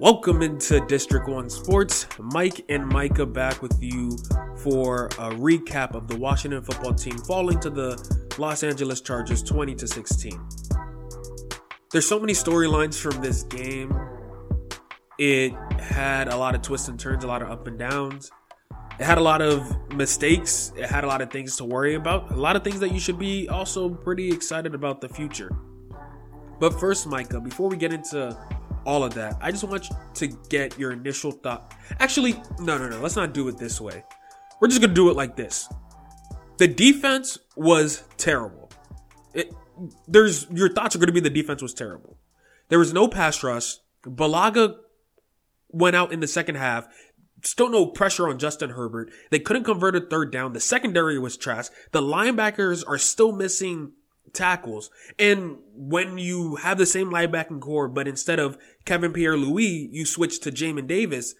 Welcome into District 1 Sports. Mike and Mikah back with you for a recap of the Washington football team falling to the Los Angeles Chargers 20 to 16. There's so many storylines from this game. It had a lot of twists and turns, a lot of up and downs. It had a lot of mistakes. It had a lot of things to worry about. A lot of things that you should be also pretty excited about the future. But first, Mikah, before we get into all of that. I just want to get your initial thought. Actually, no, no, no. Let's not do it this way. We're just gonna do it like this. The defense was terrible. It, there's your thoughts are gonna be the defense was terrible. There was no pass rush. Bulaga went out in the second half. Still no pressure on Justin Herbert. They couldn't convert a third down. The secondary was trash. The linebackers are still missing tackles. And when you have the same linebacking core, but instead of Kevin Pierre Louis, you switch to Jamin Davis,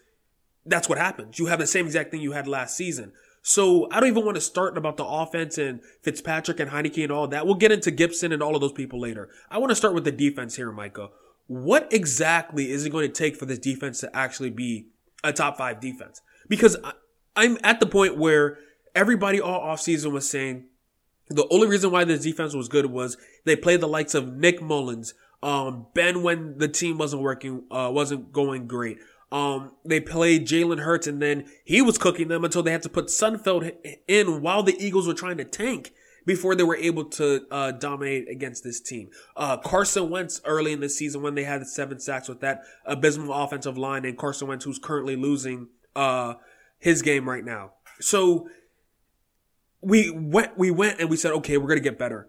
that's what happens. You have the same exact thing you had last season. So I don't even want to start about the offense and Fitzpatrick and Heinicke and all that. We'll get into Gibson and all of those people later. I want to start with the defense here, Mikah. What exactly is it going to take for this defense to actually be a top five defense? Because I'm at the point where everybody all offseason was saying the only reason why this defense was good was they played the likes of Nick Mullens, um, Ben when the team wasn't working, uh, wasn't going great. Um, they played Jalen Hurts and then he was cooking them until they had to put Sudfeld in while the Eagles were trying to tank before they were able to uh, dominate against this team. Uh, Carson Wentz early in the season when they had seven sacks with that abysmal offensive line and Carson Wentz who's currently losing uh, his game right now. So we went, we went and we said, okay, we're going to get better.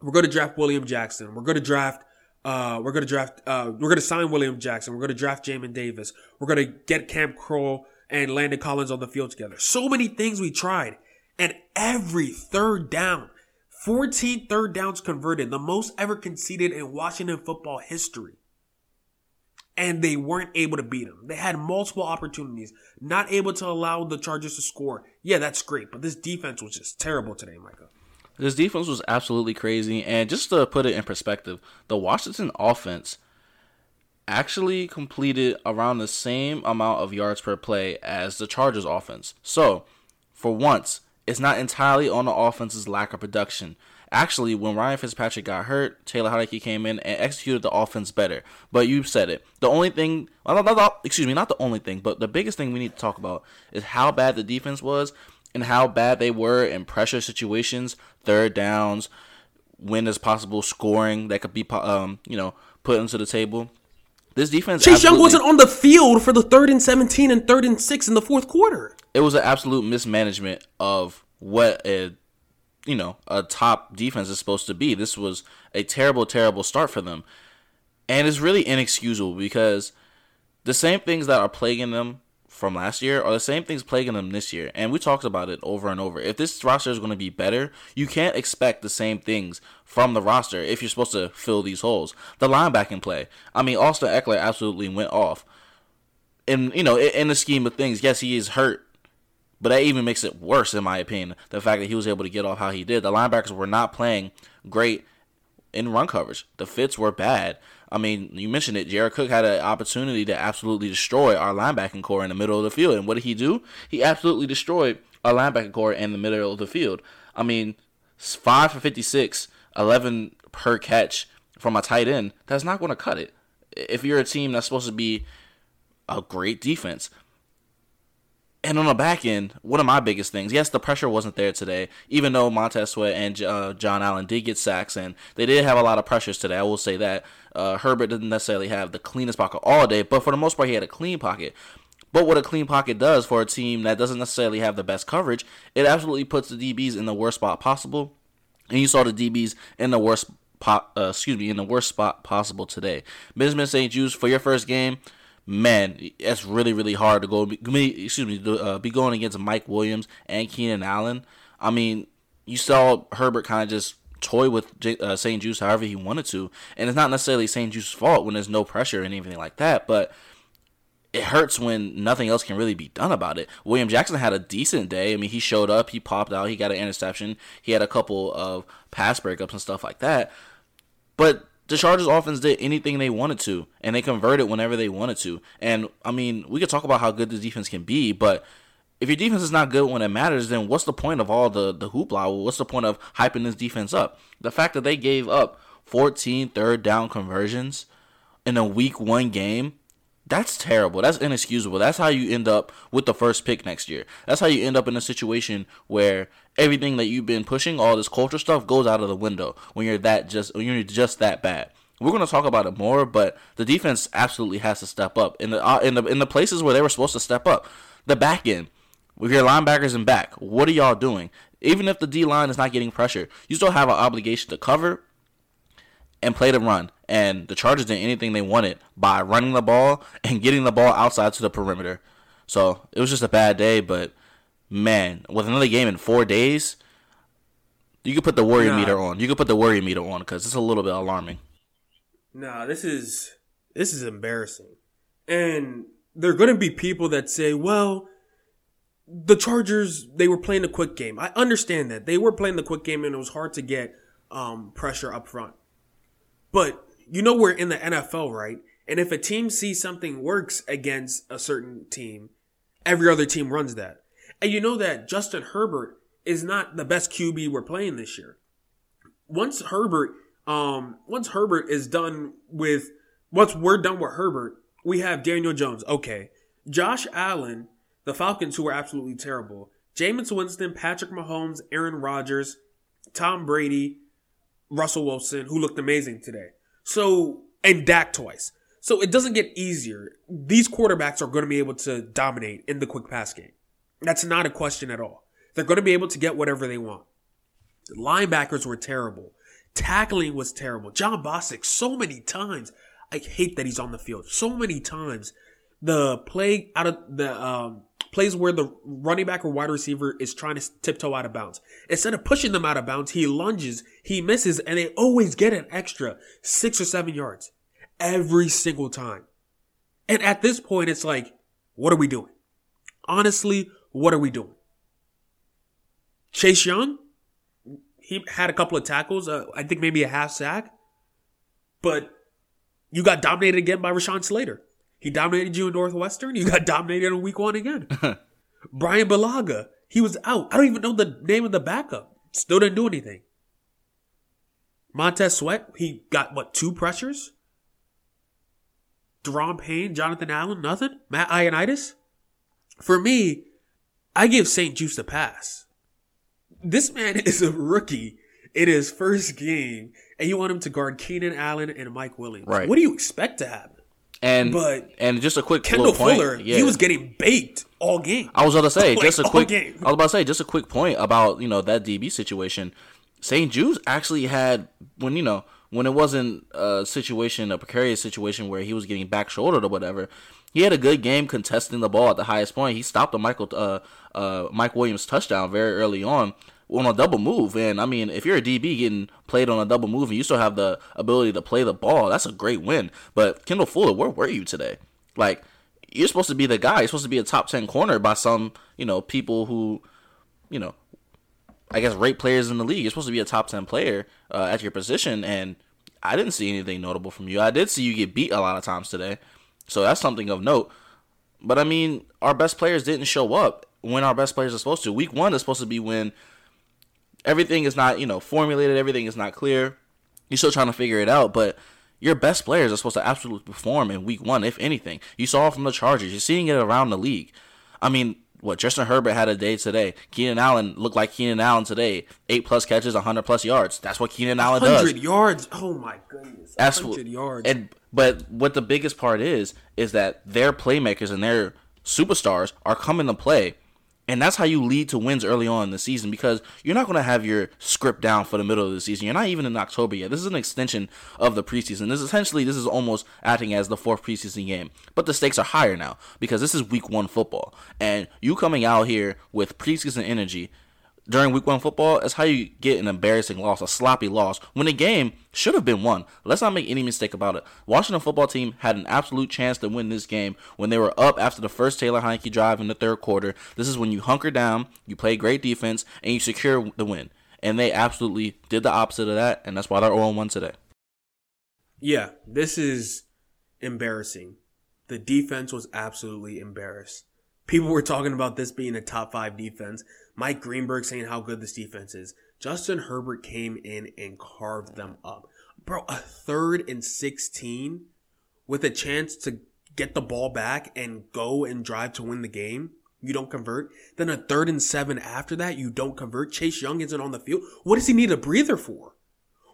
We're going to draft William Jackson. We're going to draft, uh, we're going to draft, uh, we're going to sign William Jackson. We're going to draft Jamin Davis. We're going to get Cam Curl and Landon Collins on the field together. So many things we tried. And every third down, 14 third downs converted, the most ever conceded in Washington football history and they weren't able to beat them. They had multiple opportunities, not able to allow the Chargers to score. Yeah, that's great, but this defense was just terrible today, Mikah. This defense was absolutely crazy, and just to put it in perspective, the Washington offense actually completed around the same amount of yards per play as the Chargers offense. So, for once, it's not entirely on the offense's lack of production. Actually, when Ryan Fitzpatrick got hurt, Taylor Heinicke came in and executed the offense better. But you said it. The only thing, well, not, not, excuse me, not the only thing, but the biggest thing we need to talk about is how bad the defense was and how bad they were in pressure situations, third downs, when there's possible scoring that could be, um, you know, put into the table. This defense. Chase Young wasn't on the field for the third and 17 and third and six in the fourth quarter. It was an absolute mismanagement of what a you know a top defense is supposed to be. This was a terrible, terrible start for them, and it's really inexcusable because the same things that are plaguing them from last year are the same things plaguing them this year. And we talked about it over and over. If this roster is going to be better, you can't expect the same things from the roster if you're supposed to fill these holes. The linebacking play. I mean, Austin Ekeler absolutely went off. And, you know, in the scheme of things, yes, he is hurt but that even makes it worse, in my opinion. The fact that he was able to get off how he did. The linebackers were not playing great in run coverage. The fits were bad. I mean, you mentioned it. Jared Cook had an opportunity to absolutely destroy our linebacking core in the middle of the field. And what did he do? He absolutely destroyed our linebacking core in the middle of the field. I mean, 5 for 56, 11 per catch from a tight end. That's not going to cut it. If you're a team that's supposed to be a great defense, and on the back end, one of my biggest things, yes, the pressure wasn't there today, even though Montez Sweat and uh, Jon Allen did get sacks, and they did have a lot of pressures today. I will say that. Uh, Herbert didn't necessarily have the cleanest pocket all day, but for the most part, he had a clean pocket. But what a clean pocket does for a team that doesn't necessarily have the best coverage, it absolutely puts the DBs in the worst spot possible. And you saw the DBs in the worst po- uh, excuse me, in the worst spot possible today. Benjamin St-Juste for your first game, man, that's really really hard to go. Excuse me, uh, be going against Mike Williams and Keenan Allen. I mean, you saw Herbert kind of just toy with uh, St-Juste however he wanted to, and it's not necessarily St-Juste's fault when there's no pressure and anything like that, but. It hurts when nothing else can really be done about it. William Jackson had a decent day. I mean, he showed up, he popped out, he got an interception, he had a couple of pass breakups and stuff like that. But the Chargers offense did anything they wanted to, and they converted whenever they wanted to. And I mean, we could talk about how good the defense can be, but if your defense is not good when it matters, then what's the point of all the the hoopla? What's the point of hyping this defense up? The fact that they gave up 14 third down conversions in a week one game that's terrible. That's inexcusable. That's how you end up with the first pick next year. That's how you end up in a situation where everything that you've been pushing, all this culture stuff, goes out of the window when you're that just when you're just that bad. We're gonna talk about it more, but the defense absolutely has to step up in the uh, in the in the places where they were supposed to step up. The back end, with your linebackers in back, what are y'all doing? Even if the D line is not getting pressure, you still have an obligation to cover and play the run. And the Chargers did anything they wanted by running the ball and getting the ball outside to the perimeter. So it was just a bad day, but man, with another game in four days, you could put the worry nah. meter on. You could put the worry meter on because it's a little bit alarming. Nah, this is this is embarrassing, and there are going to be people that say, "Well, the Chargers they were playing the quick game." I understand that they were playing the quick game, and it was hard to get um, pressure up front. But you know we're in the NFL, right? And if a team sees something works against a certain team, every other team runs that. And you know that Justin Herbert is not the best QB we're playing this year. Once Herbert, um, once Herbert is done with, once we're done with Herbert, we have Daniel Jones. Okay. Josh Allen, the Falcons, who are absolutely terrible. Jameis Winston, Patrick Mahomes, Aaron Rodgers, Tom Brady, Russell Wilson, who looked amazing today. So, and Dak twice. So it doesn't get easier. These quarterbacks are going to be able to dominate in the quick pass game. That's not a question at all. They're going to be able to get whatever they want. The linebackers were terrible. Tackling was terrible. Jon Bostic, so many times. I hate that he's on the field. So many times. The play out of the um, plays where the running back or wide receiver is trying to tiptoe out of bounds. Instead of pushing them out of bounds, he lunges, he misses, and they always get an extra six or seven yards every single time. And at this point, it's like, what are we doing? Honestly, what are we doing? Chase Young, he had a couple of tackles, uh, I think maybe a half sack, but you got dominated again by Rashawn Slater. He dominated you in Northwestern. You got dominated in week one again. Brian Bulaga, he was out. I don't even know the name of the backup. Still didn't do anything. Montez Sweat, he got what, two pressures? Daron Payne, Jonathan Allen, nothing? Matt Ioannidis? For me, I give St-Juste a pass. This man is a rookie in his first game, and you want him to guard Keenan Allen and Mike Williams. Right. What do you expect to happen? And but and just a quick Kendall point, Fuller, yeah. he was getting baked all game. I was about to say like, just a quick. Game. I was about to say just a quick point about you know that DB situation. St-Juste actually had when you know when it wasn't a situation a precarious situation where he was getting back shouldered or whatever. He had a good game contesting the ball at the highest point. He stopped the Michael uh, uh, Mike Williams touchdown very early on on a double move. And I mean, if you're a DB getting played on a double move and you still have the ability to play the ball, that's a great win. But Kendall Fuller, where were you today? Like, you're supposed to be the guy. You're supposed to be a top 10 corner by some, you know, people who, you know, I guess rate players in the league. You're supposed to be a top 10 player uh, at your position. And I didn't see anything notable from you. I did see you get beat a lot of times today. So that's something of note. But I mean, our best players didn't show up when our best players are supposed to. Week one is supposed to be when everything is not, you know, formulated, everything is not clear. You're still trying to figure it out, but your best players are supposed to absolutely perform in week one, if anything. You saw it from the Chargers. You're seeing it around the league. I mean, what Justin Herbert had a day today. Keenan Allen looked like Keenan Allen today. Eight plus catches, hundred plus yards. That's what Keenan Allen does. Hundred yards. Oh my goodness. Hundred yards. And but what the biggest part is is that their playmakers and their superstars are coming to play and that's how you lead to wins early on in the season because you're not going to have your script down for the middle of the season. You're not even in October yet. This is an extension of the preseason. This is essentially this is almost acting as the fourth preseason game. But the stakes are higher now because this is week 1 football. And you coming out here with preseason energy during week one football is how you get an embarrassing loss, a sloppy loss, when the game should have been won. Let's not make any mistake about it. Washington football team had an absolute chance to win this game when they were up after the first Taylor Heinicke drive in the third quarter. This is when you hunker down, you play great defense, and you secure the win. And they absolutely did the opposite of that, and that's why they're 0 1 today. Yeah, this is embarrassing. The defense was absolutely embarrassed. People were talking about this being a top five defense. Mike Greenberg saying how good this defense is. Justin Herbert came in and carved them up. Bro, a third and 16 with a chance to get the ball back and go and drive to win the game. You don't convert. Then a third and seven after that, you don't convert. Chase Young isn't on the field. What does he need a breather for?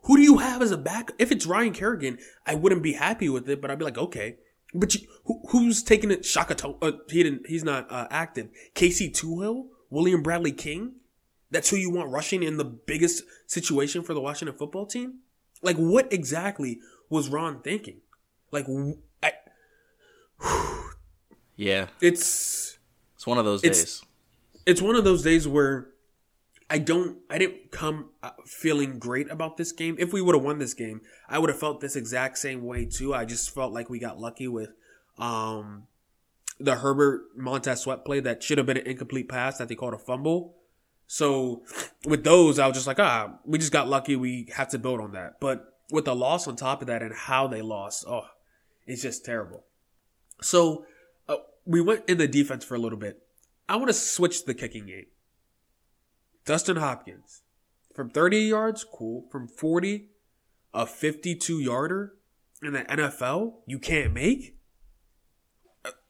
Who do you have as a back? If it's Ryan Kerrigan, I wouldn't be happy with it, but I'd be like, okay. But you, who, who's taking it? Shaka uh, he didn't. He's not uh, active. Casey Toohill, William Bradley King. That's who you want rushing in the biggest situation for the Washington football team. Like, what exactly was Ron thinking? Like, I, yeah, it's it's one of those it's, days. It's one of those days where I don't, I didn't come uh, feeling great about this game. If we would have won this game, I would have felt this exact same way too. I just felt like we got lucky with, um, the Herbert Montez Sweat play that should have been an incomplete pass that they called a fumble. So with those, I was just like, ah, we just got lucky. We have to build on that. But with the loss on top of that and how they lost, oh, it's just terrible. So uh, we went in the defense for a little bit. I want to switch the kicking game. Dustin Hopkins from 30 yards, cool. From 40, a 52 yarder in the NFL, you can't make.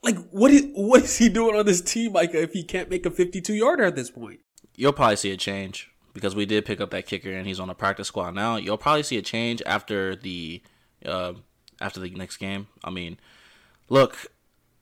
Like what is what is he doing on this team, Mikah? If he can't make a 52 yarder at this point, you'll probably see a change because we did pick up that kicker and he's on a practice squad now. You'll probably see a change after the uh, after the next game. I mean, look,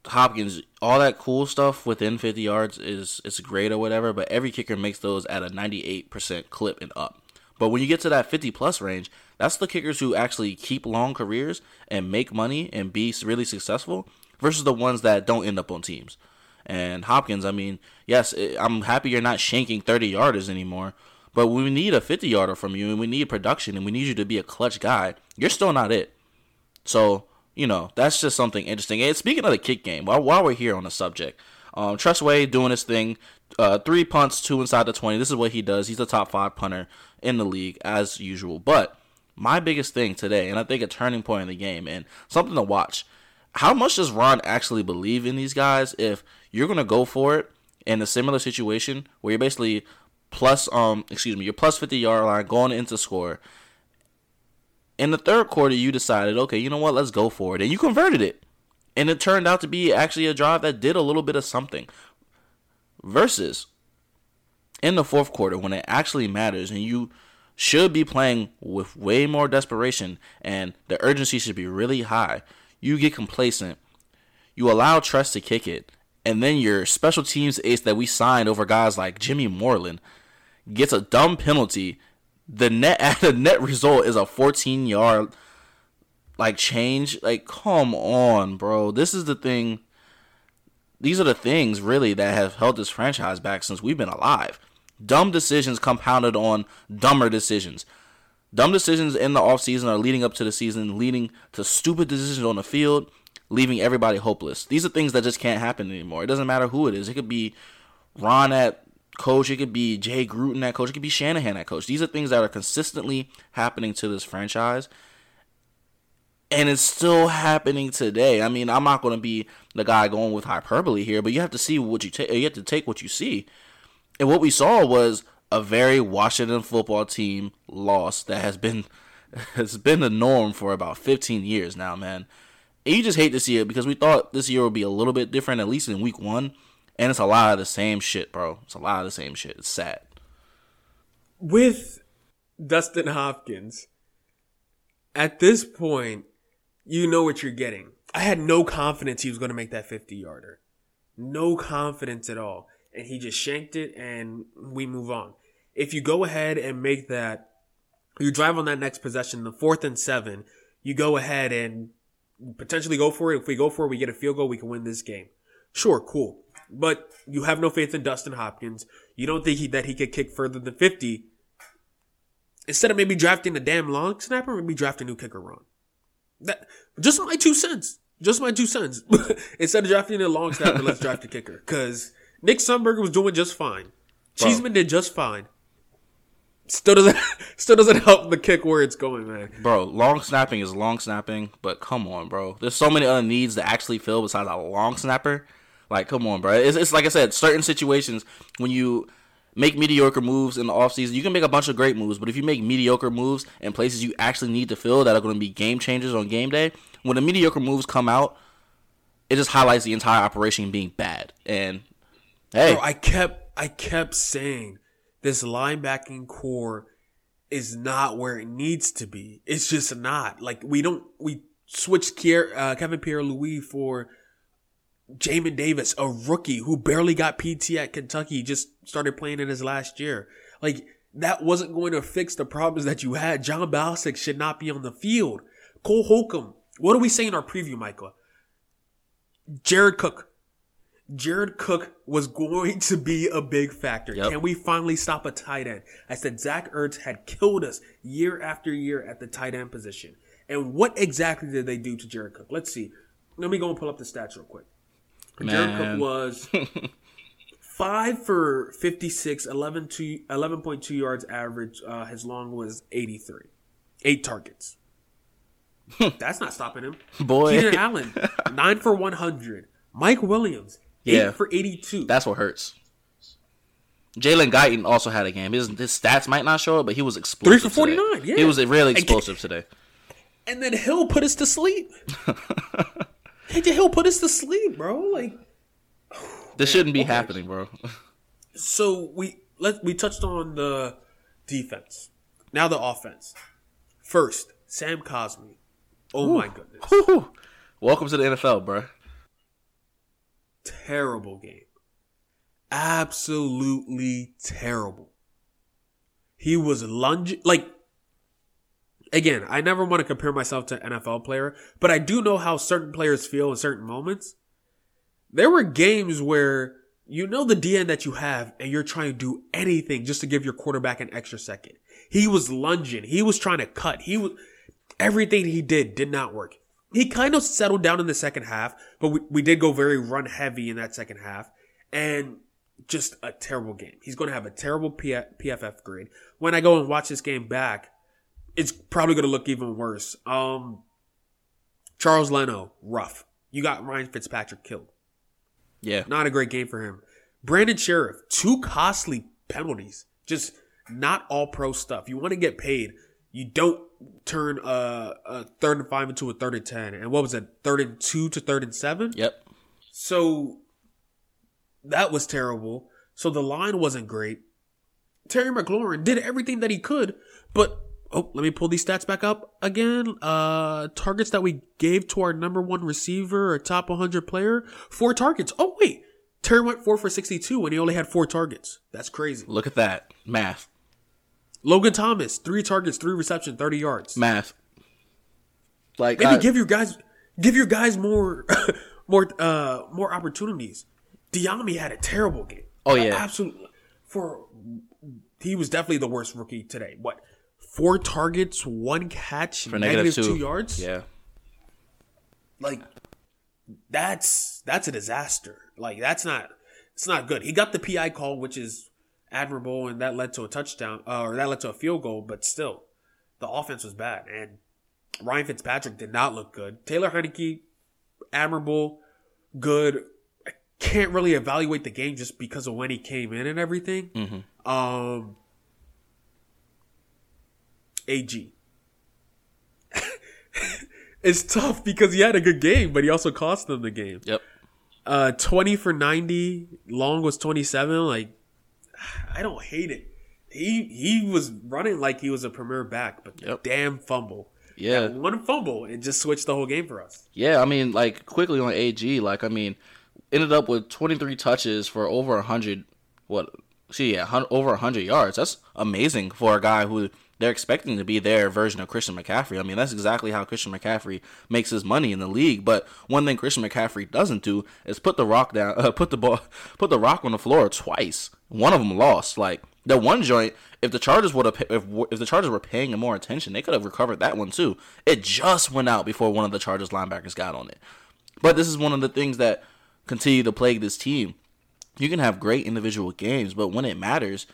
Hopkins, all that cool stuff within 50 yards is is great or whatever, but every kicker makes those at a 98% clip and up. But when you get to that 50 plus range, that's the kickers who actually keep long careers and make money and be really successful versus the ones that don't end up on teams. And Hopkins, I mean, yes, I'm happy you're not shanking 30 yarders anymore, but we need a 50 yarder from you and we need production and we need you to be a clutch guy. You're still not it. So you know, that's just something interesting. And speaking of the kick game, while, while we're here on the subject, um, Tress Way doing his thing, uh, three punts, two inside the 20. This is what he does. He's a top five punter in the league as usual. But my biggest thing today, and I think a turning point in the game and something to watch, how much does Ron actually believe in these guys if you're to go for it in a similar situation where you're basically plus, um, excuse me, you're plus 50 yard line going into score in the third quarter, you decided, okay, you know what, let's go for it. And you converted it. And it turned out to be actually a drive that did a little bit of something. Versus in the fourth quarter, when it actually matters and you should be playing with way more desperation and the urgency should be really high, you get complacent. You allow Tress to kick it. And then your special teams ace that we signed over guys like Jimmy Moreland gets a dumb penalty the net the net result is a 14 yard like change. Like, come on, bro. This is the thing. These are the things really that have held this franchise back since we've been alive. Dumb decisions compounded on dumber decisions. Dumb decisions in the offseason are leading up to the season, leading to stupid decisions on the field, leaving everybody hopeless. These are things that just can't happen anymore. It doesn't matter who it is. It could be Ron at coach. It could be Jay Gruden that coach. It could be Shanahan that coach. These are things that are consistently happening to this franchise. And it's still happening today. I mean, I'm not going to be the guy going with hyperbole here, but you have to see what you take. You have to take what you see. And what we saw was a very Washington football team loss that has been has been the norm for about 15 years now, man. And you just hate to see it because we thought this year would be a little bit different, at least in week one. And it's a lot of the same shit, bro. It's a lot of the same shit. It's sad. With Dustin Hopkins, at this point, you know what you're getting. I had no confidence he was going to make that 50 yarder. No confidence at all. And he just shanked it and we move on. If you go ahead and make that, you drive on that next possession, the fourth and seven, you go ahead and potentially go for it. If we go for it, we get a field goal, we can win this game. Sure, cool but you have no faith in Dustin Hopkins. You don't think he, that he could kick further than 50. Instead of maybe drafting a damn long snapper, maybe draft a new kicker wrong. That just my two cents. Just my two cents. Instead of drafting a long snapper, let's draft a kicker. Because Nick Sundberger was doing just fine. Bro. Cheeseman did just fine. Still doesn't still doesn't help the kick where it's going, man. Bro, long snapping is long snapping, but come on, bro. There's so many other needs to actually fill besides a long snapper. Like, come on, bro. It's, it's like I said, certain situations when you make mediocre moves in the offseason, you can make a bunch of great moves, but if you make mediocre moves in places you actually need to fill that are going to be game changers on game day, when the mediocre moves come out, it just highlights the entire operation being bad. And hey, Bro, I kept I kept saying this linebacking core is not where it needs to be. It's just not. Like we don't we switched Kier, uh, Kevin Pierre Louis for Jamin Davis, a rookie who barely got PT at Kentucky, just started playing in his last year. Like that wasn't going to fix the problems that you had. Jon Bostic should not be on the field. Cole Holcomb. What do we say in our preview, Michael? Jared Cook. Jared Cook was going to be a big factor. Yep. Can we finally stop a tight end? I said Zach Ertz had killed us year after year at the tight end position. And what exactly did they do to Jared Cook? Let's see. Let me go and pull up the stats real quick. Jared Cook was five for 56, 11 to, 11.2 yards average. Uh, his long was 83. Eight targets. That's not stopping him. boy, Keenan Allen, nine for 100. Mike Williams, eight Yeah. for 82. that's what hurts. Jalen Guyton also had a game. His, his stats might not show it, but he was explosive. Three for 49, today. yeah. He was really And explosive today. and then Hill put us to sleep. Hill put us to sleep, bro. Like, This shouldn't be happening, bro. so we let we touched on the defense. Now the offense. First, Sam Cosmi. Oh my goodness. Whew. Welcome to the NFL, bro. Terrible game. Absolutely terrible. He was lunging like again, I never want to compare myself to NFL player, but I do know how certain players feel in certain moments. There were games where you know the DN that you have and you're trying to do anything just to give your quarterback an extra second. He was lunging. He was trying to cut. He was everything he did did not work. He kind of settled down in the second half, but we, we did go very run heavy in that second half and just a terrible game. He's going to have a terrible P- PFF grade. When I go and watch this game back, it's probably going to look even worse. Um, Charles Leno, rough. You got Ryan Fitzpatrick killed. Yeah. Not a great game for him. Brandon Scherff, two costly penalties. Just not all pro stuff. You want to get paid. You don't turn a, a third and five into a third and ten. And what was it? Third and two to third and seven? Yep. So that was terrible. So the line wasn't great. Terry McLaurin did everything that he could, but oh, let me pull these stats back up again. Uh targets that we gave to our number one receiver, a top 100 player, four targets. Oh wait, Terry went four for 62 when he only had four targets. That's crazy. Look at that math. Logan Thomas, three targets, three reception, 30 yards. Math. Like Maybe I- give your guys give your guys more more uh more opportunities. Dyami had a terrible game. Oh, yeah. absolutely. For he was definitely the worst rookie today. What? Four targets, one catch, for negative negative two. two yards. Yeah. like that's that's a disaster. Like that's not it's not good. He got the PI call, which is admirable, and that led to a touchdown, uh, or that led to a field goal. But still, the offense was bad, and Ryan Fitzpatrick did not look good. Taylor Heinicke, admirable, good. I can't really evaluate the game just because of when he came in and everything. Mm-hmm. Um, AG. it's tough because he had a good game, but he also cost them the game. Yep. Uh, 20 for 90. Long was 27. Like, I don't hate it. He he was running like he was a premier back, but the Yep. damn fumble. Yeah. That one fumble and just switched the whole game for us. Yeah, I mean, like quickly on AG, like I mean, ended up with 23 touches for over 100. What? See, yeah, over 100 yards. That's amazing for a guy who they're expecting to be their version of Christian McCaffrey. I mean, that's exactly how Christian McCaffrey makes his money in the league. But one thing Christian McCaffrey doesn't do is put the rock down, uh, put the ball, put the rock on the floor twice. One of them lost. Like the one joint, if the Chargers would have, if if the Chargers were paying him more attention, they could have recovered that one too. It just went out before one of the Chargers linebackers got on it. But this is one of the things that continue to plague this team. You can have great individual games, but when it matters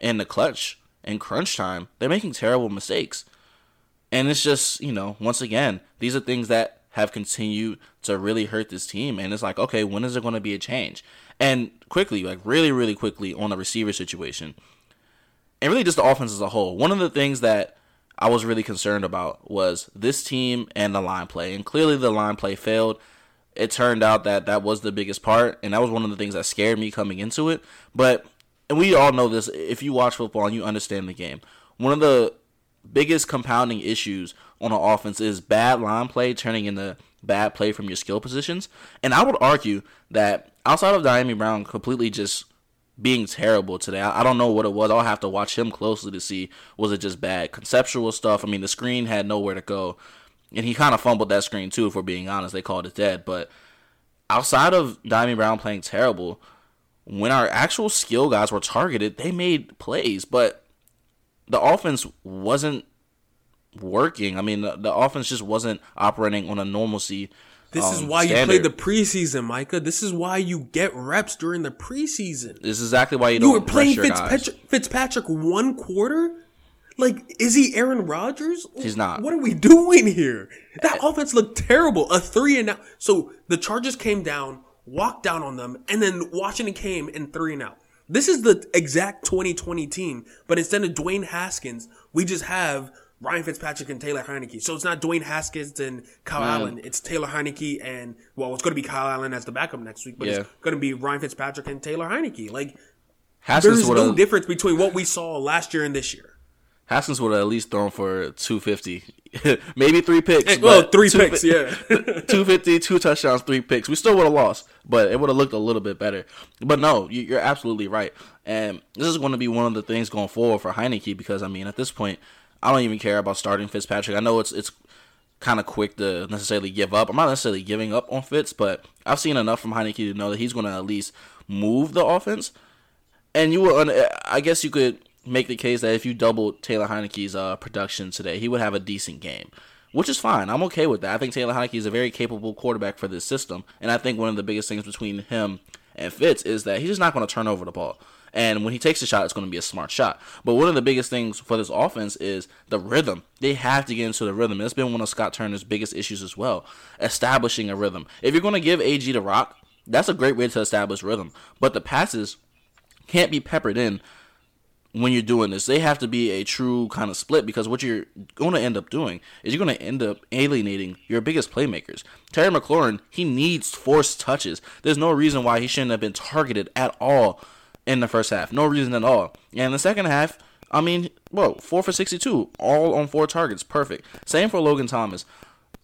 in the clutch, and crunch time, they're making terrible mistakes. And it's just, you know, once again, these are things that have continued to really hurt this team. And it's like, okay, when is there going to be a change? And quickly, like really, really quickly on the receiver situation, and really just the offense as a whole. One of the things that I was really concerned about was this team and the line play. And clearly, the line play failed. It turned out that that was the biggest part, and that was one of the things that scared me coming into it. But and we all know this if you watch football and you understand the game. One of the biggest compounding issues on an offense is bad line play turning into bad play from your skill positions. And I would argue that outside of Dyami Brown completely just being terrible today, I don't know what it was. I'll have to watch him closely to see was it just bad conceptual stuff. I mean, the screen had nowhere to go, and he kind of fumbled that screen too. If we're being honest, they called it dead. But outside of Dyami Brown playing terrible, when our actual skill guys were targeted, they made plays, but the offense wasn't working. I mean, the, the offense just wasn't operating on a normalcy. This um, is why standard. you play the preseason, Mikah. This is why you get reps during the preseason. This is exactly why you You don't were playing rest your guys. Fitzpatrick, Fitzpatrick one quarter? Like, is he Aaron Rodgers? He's not. What are we doing here? That offense looked terrible. A three and out. So the Chargers came down, walked down on them, and then Washington came and three and out. This is the exact 2020 team, but instead of Dwayne Haskins, we just have Ryan Fitzpatrick and Taylor Heinicke. So it's not Dwayne Haskins and Kyle mm. Allen. It's Taylor Heinicke and, well, it's going to be Kyle Allen as the backup next week, but Yeah. it's going to be Ryan Fitzpatrick and Taylor Heinicke. Like, Haskins there's no difference between what we saw last year and this year. Haskins would have at least thrown for 250, maybe three picks. Eh, well, three two picks, yeah. 250, two touchdowns, three picks. We still would have lost, but it would have looked a little bit better. But no, you- you're absolutely right. And this is going to be one of the things going forward for Heinicke because I mean, at this point, I don't even care about starting Fitzpatrick. I know it's it's kind of quick to necessarily give up. I'm not necessarily giving up on Fitz, but I've seen enough from Heinicke to know that he's going to at least move the offense. And you un- I guess you could make the case that if you doubled Taylor Heinicke's uh, production today, he would have a decent game, which is fine. I'm okay with that. I think Taylor Heinicke is a very capable quarterback for this system, and I think one of the biggest things between him and Fitz is that he's just not going to turn over the ball. And when he takes a shot, it's going to be a smart shot. But one of the biggest things for this offense is the rhythm. They have to get into the rhythm. It's been one of Scott Turner's biggest issues as well, establishing a rhythm. If you're going to give AG the rock, that's a great way to establish rhythm. But the passes can't be peppered in when you're doing this. They have to be a true kind of split because what you're going to end up doing is you're going to end up alienating your biggest playmakers. Terry McLaurin, he needs forced touches. There's no reason why he shouldn't have been targeted at all in the first half. No reason at all. And in the second half, I mean, well, four for 62, all on four targets. Perfect. Same for Logan Thomas.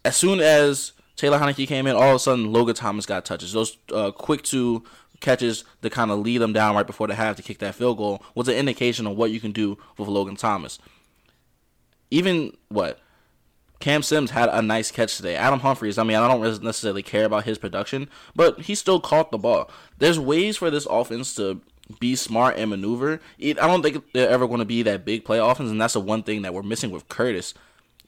As soon as Taylor Heinicke came in, all of a sudden Logan Thomas got touches. Those uh, quick two catches to kind of lead them down right before the half to kick that field goal was an indication of what you can do with Logan Thomas. Even what Cam Sims had a nice catch today. Adam Humphries, I mean, I don't necessarily care about his production, but he still caught the ball. There's ways for this offense to be smart and maneuver. I don't think they're ever going to be that big play offense, and that's the one thing that we're missing with Curtis.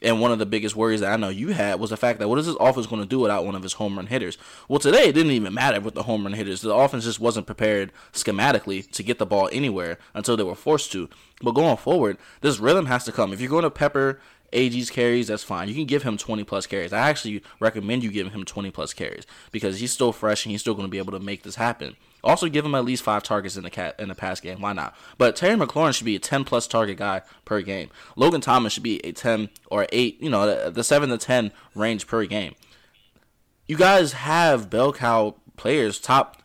And one of the biggest worries that I know you had was the fact that what is this offense going to do without one of his home run hitters? Well, today it didn't even matter with the home run hitters. The offense just wasn't prepared schematically to get the ball anywhere until they were forced to. But going forward, this rhythm has to come. If you're going to pepper AG's carries, that's fine. You can give him 20 plus carries. I actually recommend you giving him 20 plus carries because he's still fresh and he's still going to be able to make this happen. Also, give him at least five targets in the cat in the pass game. Why not? But Terry McLaurin should be a 10 plus target guy per game. Logan Thomas should be a 10 or 8, you know, the, 7 to 10 range per game. You guys have bell cow players, top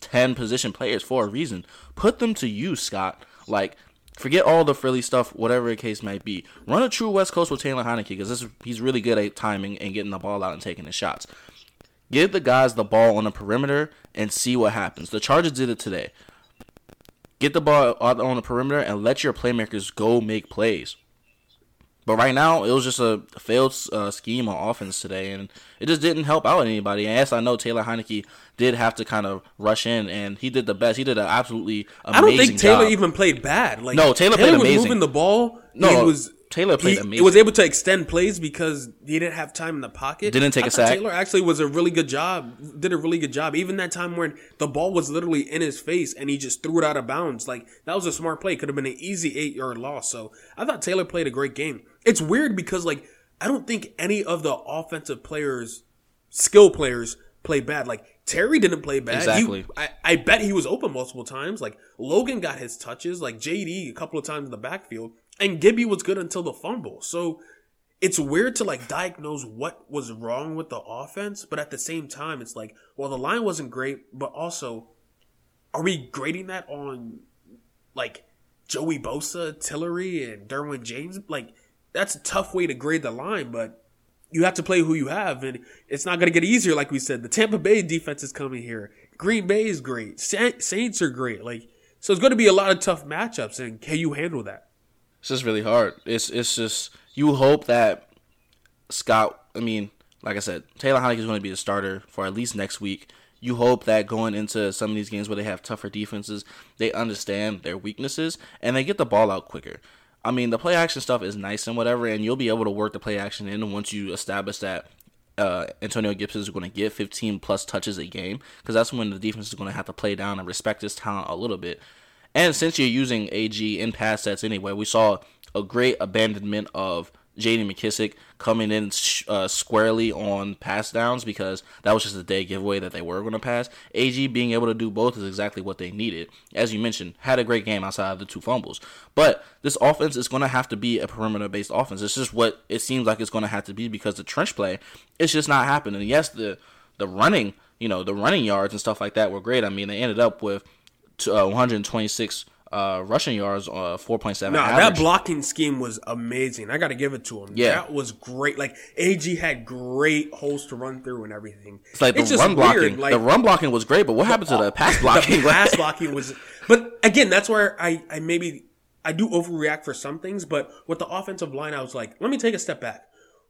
10 position players for a reason. Put them to use, Scott. Like, forget all the frilly stuff, whatever the case might be. Run a true West Coast with Taylor Heinicke because he's really good at timing and getting the ball out and taking the shots. Give the guys the ball on the perimeter and see what happens. The Chargers did it today. Get the ball on the perimeter and let your playmakers go make plays. But right now, it was just a failed uh, scheme on offense today, and it just didn't help out anybody. And yes, I know Taylor Heinicke did have to kind of rush in, and he did the best. He did an absolutely amazing I don't think Taylor job. even played bad. Like No, Taylor played Taylor was amazing. moving the ball. No, he was Taylor played he amazing. was able to extend plays because he didn't have time in the pocket. Didn't take I a sack. Taylor actually was a really good job. Did a really good job. Even that time when the ball was literally in his face and he just threw it out of bounds. Like that was a smart play. Could have been an easy eight yard loss. So I thought Taylor played a great game. It's weird because like I don't think any of the offensive players, skill players, play bad. Like Terry didn't play bad. He- Exactly. I, I bet he was open multiple times. Like Logan got his touches. Like JD a couple of times in the backfield, and Gibby was good until the fumble. So it's weird to like diagnose what was wrong with the offense, but at the same time, it's like, well, the line wasn't great, but also, are we grading that on like Joey Bosa, Tillery, and Derwin James? Like that's a tough way to grade the line, but you have to play who you have, and it's not going to get easier. Like we said, the Tampa Bay defense is coming here. Green Bay is great. Saints are great. Like so, it's going to be a lot of tough matchups, and can you handle that? It's just really hard. It's it's just you hope that Scott. I mean, like I said, Taylor Heinicke is going to be the starter for at least next week. You hope that going into some of these games where they have tougher defenses, they understand their weaknesses and they get the ball out quicker. I mean, the play action stuff is nice and whatever, and you'll be able to work the play action in once you establish that uh, Antonio Gibson is going to get 15 plus touches a game, because that's when the defense is going to have to play down and respect his talent a little bit. And since you're using AG in pass sets anyway, we saw a great abandonment of J.D. McKissic coming in uh, squarely on pass downs because that was just a day giveaway that they were going to pass. AG being able to do both is exactly what they needed. As you mentioned, had a great game outside of the two fumbles. But this offense is going to have to be a perimeter based offense. It's just what it seems like it's going to have to be because the trench play, it's just not happening. Yes, the the running, you know, the running yards and stuff like that were great. I mean, they ended up with t- uh, 126 uh, rushing yards, uh, 4.7 No, average. that blocking scheme was amazing. I got to give it to him. Yeah. that was great. Like AG had great holes to run through and everything. It's like the just run blocking. like, the run blocking was great, but what happened to the pass blocking? The pass blocking was, but again, that's where I, I maybe I do overreact for some things. But with the offensive line, I was like, let me take a step back.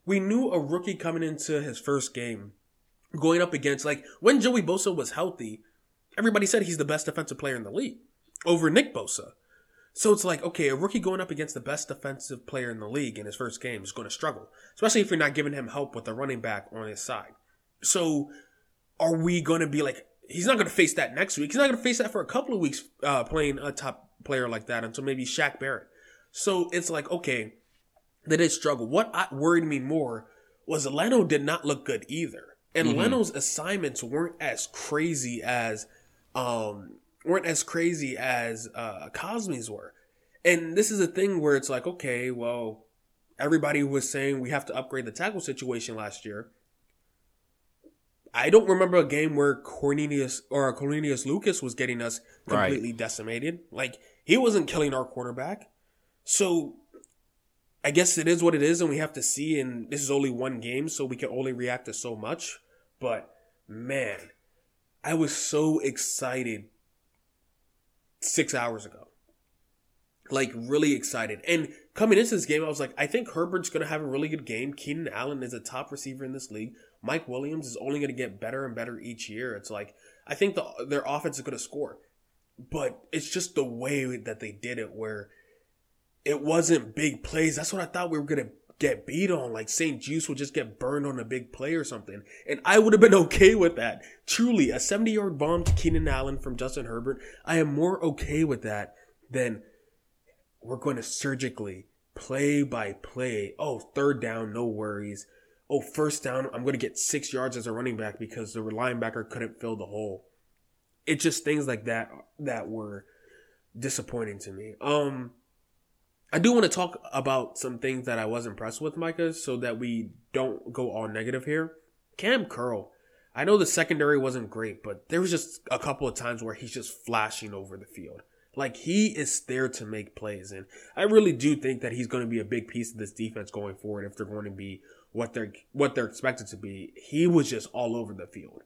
We knew a rookie coming into his first game, going up against like when Joey Bosa was healthy, everybody said he's the best defensive player in the league over Nick Bosa. So it's like, okay, a rookie going up against the best defensive player in the league in his first game is going to struggle, especially if you're not giving him help with the running back on his side. So are we going to be like, he's not going to face that next week. He's not going to face that for a couple of weeks uh, playing a top player like that until maybe Shaq Barrett. So it's like, okay, they did struggle. What I, worried me more was Leno did not look good either. And Leno's assignments weren't as crazy as, um, weren't as crazy as, uh, Cosmi's were. And this is a thing where it's like, okay, well, everybody was saying we have to upgrade the tackle situation last year. I don't remember a game where Cornelius or Cornelius Lucas was getting us Right. completely decimated. Like he wasn't killing our quarterback. So I guess it is what it is, and we have to see. And this is only one game, so we can only react to so much. But man, I was so excited six hours ago. Like really excited. And coming into this game, I was like, I think Herbert's gonna have a really good game. Keenan Allen is a top receiver in this league. Mike Williams is only gonna get better and better each year. It's like I think the their offense is gonna score. But it's just the way that they did it where it wasn't big plays. That's what I thought we were gonna get beat on. Like St-Juste would just get burned on a big play or something. And I would have been okay with that. Truly, a 70 yard bomb to Keenan Allen from Justin Herbert. I am more okay with that than we're going to surgically play by play. Oh, third down, no worries. Oh, first down, I'm going to get six yards as a running back because the linebacker couldn't fill the hole. It's just things like that that were disappointing to me. Um, I do want to talk about some things that I was impressed with, Mikah, so that we don't go all negative here. Cam Curl. I know the secondary wasn't great, but there was just a couple of times where he's just flashing over the field. Like he is there to make plays, and I really do think that he's going to be a big piece of this defense going forward if they're going to be what they're what they're expected to be. He was just all over the field.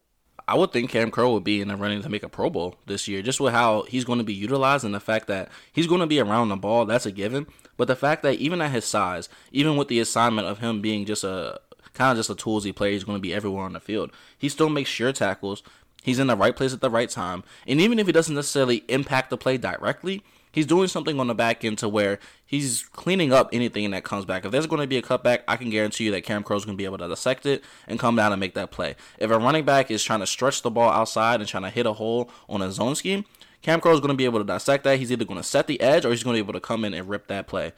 I would think Cam Curl would be in the running to make a Pro Bowl this year, just with how he's going to be utilized and the fact that he's going to be around the ball. That's a given. But the fact that even at his size, even with the assignment of him being just a kind of just a toolsy player, he's going to be everywhere on the field. He still makes sure tackles. He's in the right place at the right time. And even if he doesn't necessarily impact the play directly, He's doing something on the back end to where he's cleaning up anything that comes back. If there's going to be a cutback, I can guarantee you that Cam Curl's going to be able to dissect it and come down and make that play. If a running back is trying to stretch the ball outside and trying to hit a hole on a zone scheme, Cam Curl is going to be able to dissect that. He's either going to set the edge or he's going to be able to come in and rip that play.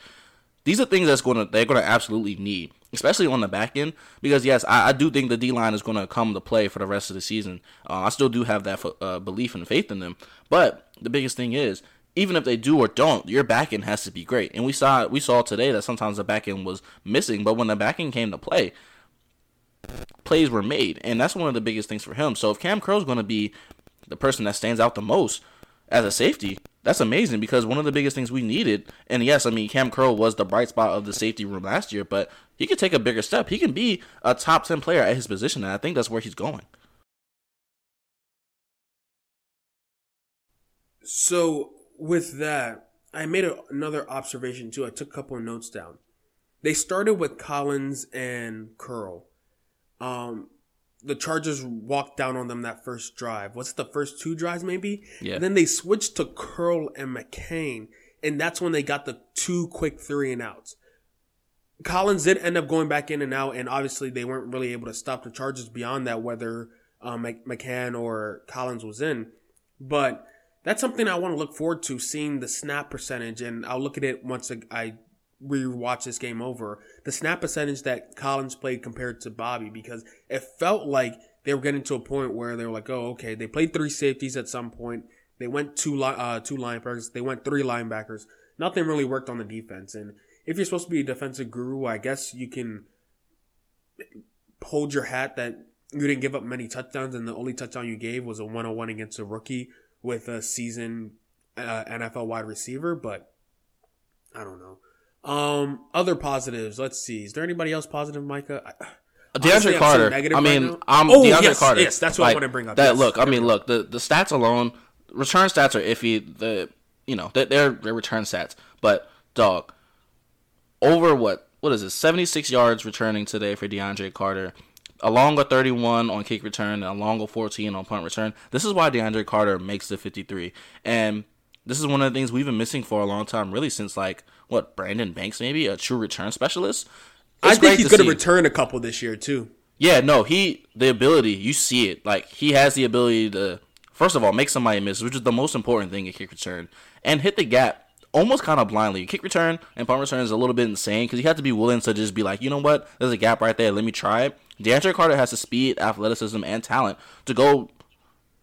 These are things that's going to they're going to absolutely need, especially on the back end, because yes, I, I do think the D line is going to come to play for the rest of the season. Uh, I still do have that uh, belief and faith in them, but the biggest thing is even if they do or don't, your back end has to be great. And we saw we saw today that sometimes the back end was missing, but when the back end came to play, plays were made, and that's one of the biggest things for him. So if Cam Curl's going to be the person that stands out the most as a safety, that's amazing because one of the biggest things we needed, and yes, I mean Cam Curl was the bright spot of the safety room last year, but he could take a bigger step. He can be a top ten player at his position, and I think that's where he's going. So with that, I made a, another observation too. I took a couple of notes down. They started with Collins and Curl. Um, the Chargers walked down on them that first drive. Was it the first two drives, maybe? Yeah. And then they switched to Curl and McCain, and that's when they got the two quick three and outs. Collins did end up going back in and out, and obviously they weren't really able to stop the Chargers beyond that, whether um, McCain or Collins was in. But that's something I want to look forward to, seeing the snap percentage, and I'll look at it once I rewatch this game over, the snap percentage that Collins played compared to Bobby because it felt like they were getting to a point where they were like, oh, okay, they played three safeties at some point. They went two uh, two linebackers. They went three linebackers. Nothing really worked on the defense. And if you're supposed to be a defensive guru, I guess you can hold your hat that you didn't give up many touchdowns, and the only touchdown you gave was a 101 against a rookie with a seasoned uh, NFL wide receiver. But I don't know. Um, other positives. Let's see. Is there anybody else positive, Mikah? DeAndre Carter. I mean, right I'm oh, DeAndre yes, Carter. Yes, that's what like, I want to bring up. That yes. look. I mean, look. The the stats alone, return stats are iffy. The you know they're, they're, they're return stats, but dog, over what what is it? Seventy six yards returning today for DeAndre Carter. A longer 31 on kick return and a longer 14 on punt return. This is why DeAndre Carter makes the 53. And this is one of the things we've been missing for a long time, really, since like what Brandon Banks, maybe a true return specialist. It's I think he's going to return a couple this year too. Yeah, no, he the ability you see it like he has the ability to first of all make somebody miss, which is the most important thing in kick return, and hit the gap almost kind of blindly. Kick return and punt return is a little bit insane because you have to be willing to just be like, you know what, there's a gap right there, let me try it. DeAndre Carter has the speed, athleticism, and talent to go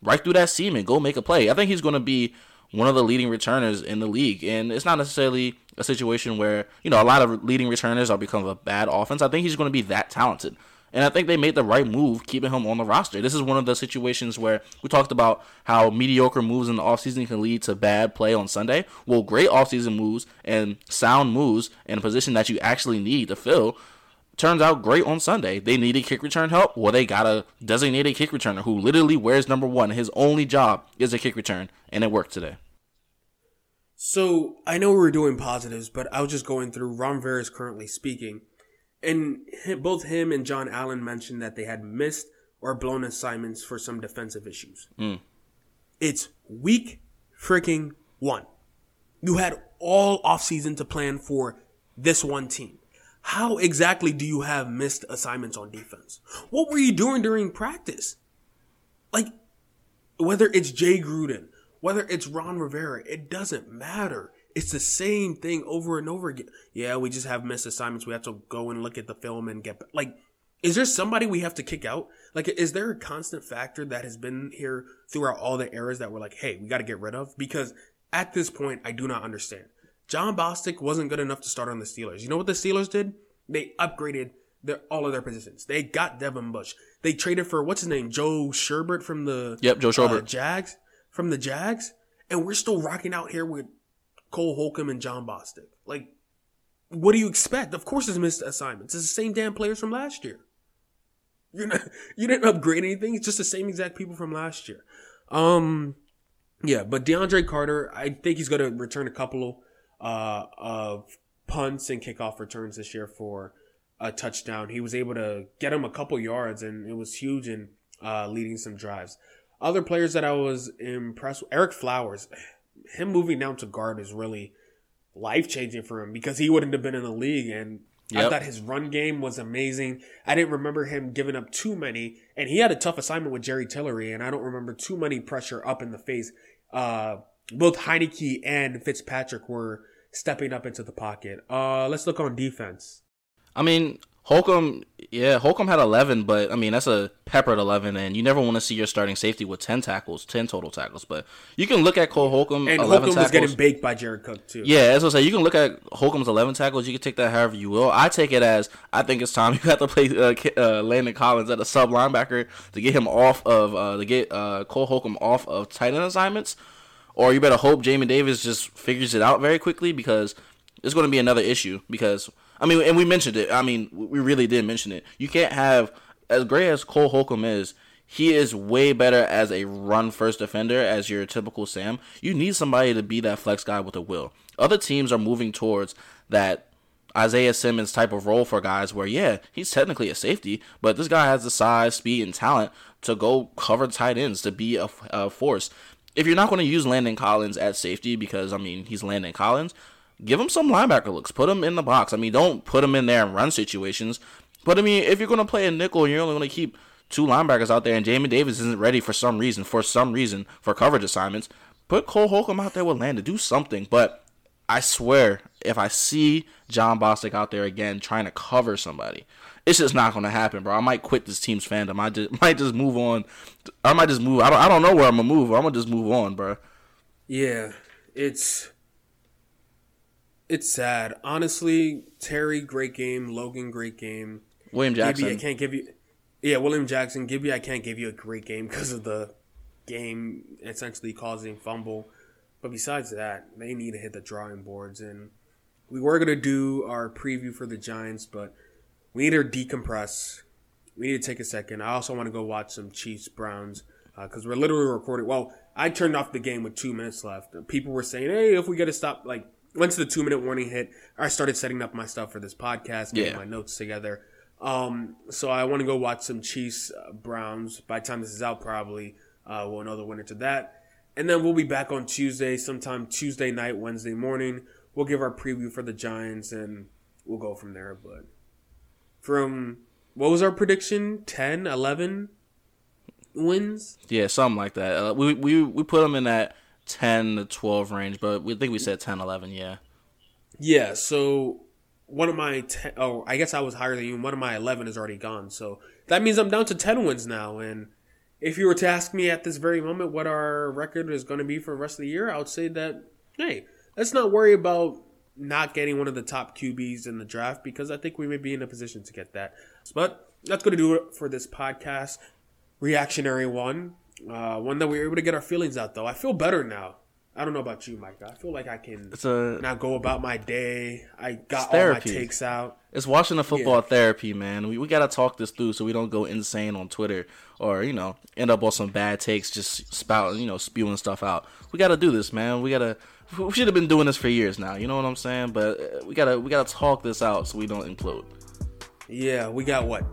right through that seam and go make a play. I think he's going to be one of the leading returners in the league. And it's not necessarily a situation where, you know, a lot of leading returners are become a bad offense. I think he's going to be that talented. And I think they made the right move keeping him on the roster. This is one of the situations where we talked about how mediocre moves in the offseason can lead to bad play on Sunday. Well, great offseason moves and sound moves in a position that you actually need to fill turns out great on Sunday. They needed kick return help. Well, they got a designated kick returner who literally wears number one. His only job is a kick return, and it worked today. So I know we were doing positives, but I was just going through. Ron Rivera is currently speaking, and both him and Jon Allen mentioned that they had missed or blown assignments for some defensive issues. Mm. It's week freaking one. You had all offseason to plan for this one team. How exactly do you have missed assignments on defense? What were you doing during practice? Like, whether it's Jay Gruden, whether it's Ron Rivera, it doesn't matter. It's the same thing over and over again. Yeah, we just have missed assignments. We have to go and look at the film and get like. Is there somebody we have to kick out? Like, is there a constant factor that has been here throughout all the eras that we're like, hey, we got to get rid of? Because at this point, I do not understand. Jon Bostic wasn't good enough to start on the Steelers. You know what the Steelers did? They upgraded their, all of their positions. They got Devin Bush. They traded for what's his name, Joe Schobert from the yep, Joe Schobert uh, Jags from the Jags, and we're still rocking out here with Cole Holcomb and Jon Bostic. Like, what do you expect? Of course, it's missed assignments. It's the same damn players from last year. You're not, you didn't upgrade anything. It's just the same exact people from last year. Um, yeah, but DeAndre Carter, I think he's going to return a couple uh, of punts and kickoff returns this year for a touchdown. He was able to get him a couple yards, and it was huge in uh, leading some drives. Other players that I was impressed with, Ereck Flowers. him moving down to guard is really life changing for him because he wouldn't have been in the league. And I thought his run game was amazing. I didn't remember him giving up too many, and he had a tough assignment with Jerry Tillery, and I don't remember too many pressure up in the face. Uh, both Heinicke and Fitzpatrick were stepping up into the pocket. Uh, let's look on defense. I mean, Holcomb, yeah, Holcomb had 11, but I mean, that's a peppered 11, and you never want to see your starting safety with 10 tackles, 10 total tackles. But you can look at Cole Holcomb, And 11 Holcomb was tackles. getting baked by Jared Cook too. Yeah, as I say, you can look at Holcomb's 11 tackles. You can take that however you will. I take it as I think it's time you have to play uh, uh, Landon Collins at a sub linebacker to get him off of uh, to get uh, Cole Holcomb off of tight end assignments, or you better hope Jamin Davis just figures it out very quickly because it's going to be another issue. Because I mean, and we mentioned it. I mean, we really did mention it. You can't have as great as Cole Holcomb is. He is way better as a run first defender as your typical Sam. You need somebody to be that flex guy with a will. Other teams are moving towards that Isaiah Simmons type of role for guys where, yeah, he's technically a safety, but this guy has the size, speed, and talent to go cover tight ends, to be a, a force. If you're not going to use Landon Collins at safety because, I mean, he's Landon Collins, give him some linebacker looks. Put him in the box. I mean, don't put him in there in run situations. But, I mean, if you're going to play a nickel and you're only going to keep two linebackers out there and Jamin Davis isn't ready for some reason, for some reason, for coverage assignments, put Cole Holcomb out there with Landon. Do something. But I swear, if I see Jon Bostic out there again trying to cover somebody, it's just not going to happen, bro. I might quit this team's fandom. I just might just move on. I might just move. I don't. I don't know where I'm gonna move. I'm gonna just move on, bro. Yeah, it's it's sad. Honestly, Terry, great game. Logan, great game. William Jackson. Gibby, I can't give you. Yeah, William Jackson. Gibby, I can't give you a great game because of the game essentially causing fumble. But besides that, they need to hit the drawing boards. And we were gonna do our preview for the Giants, but we need to decompress. We need to take a second. I also want to go watch some Chiefs Browns because we're literally recording. Well, I turned off the game with two minutes left. People were saying, "Hey, if we get to stop," like once the two minute warning hit, I started setting up my stuff for this podcast, getting Yeah. my notes together. Um, so I want to go watch some Chiefs uh, Browns. By the time this is out, probably uh, we'll know the winner to that, and then we'll be back on Tuesday, sometime Tuesday night, Wednesday morning. We'll give our preview for the Giants, and we'll go from there. But from what was our prediction? 10, 11 wins? Yeah, something like that. Uh, we we we put them in that ten to twelve range, but we think we said 10, 11, Yeah. Yeah, so one of my 10, oh, I guess I was higher than you. One of my 11 is already gone. So that means I'm down to 10 wins now. And if you were to ask me at this very moment what our record is going to be for the rest of the year, I would say that, hey, let's not worry about not getting one of the top QBs in the draft because I think we may be in a position to get that. But that's going to do it for this podcast. Reactionary one. Uh, one that we were able to get our feelings out, though. I feel better now. I don't know about you, Mike. I feel like I can It's a now go about my day. I got all my takes out. It's watching the football Yeah. therapy, man. We, we gotta talk this through so we don't go insane on Twitter or you know end up on some bad takes, just spouting, you know, spewing stuff out. We gotta do this, man. We gotta. We should have been doing this for years now. You know what I'm saying? But uh, we gotta we gotta talk this out so we don't implode. Yeah, we got what,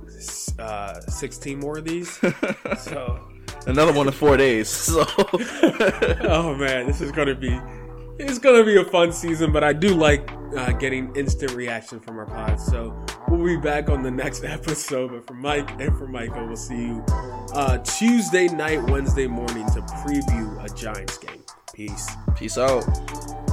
uh, sixteen more of these. so, Another one in four days. So oh man, this is gonna be, it's gonna be a fun season. But I do like uh, getting instant reaction from our pods. So we'll be back on the next episode. But for Mike and for Mikah, we'll see you uh, Tuesday night, Wednesday morning to preview a Giants game. Peace. Peace out.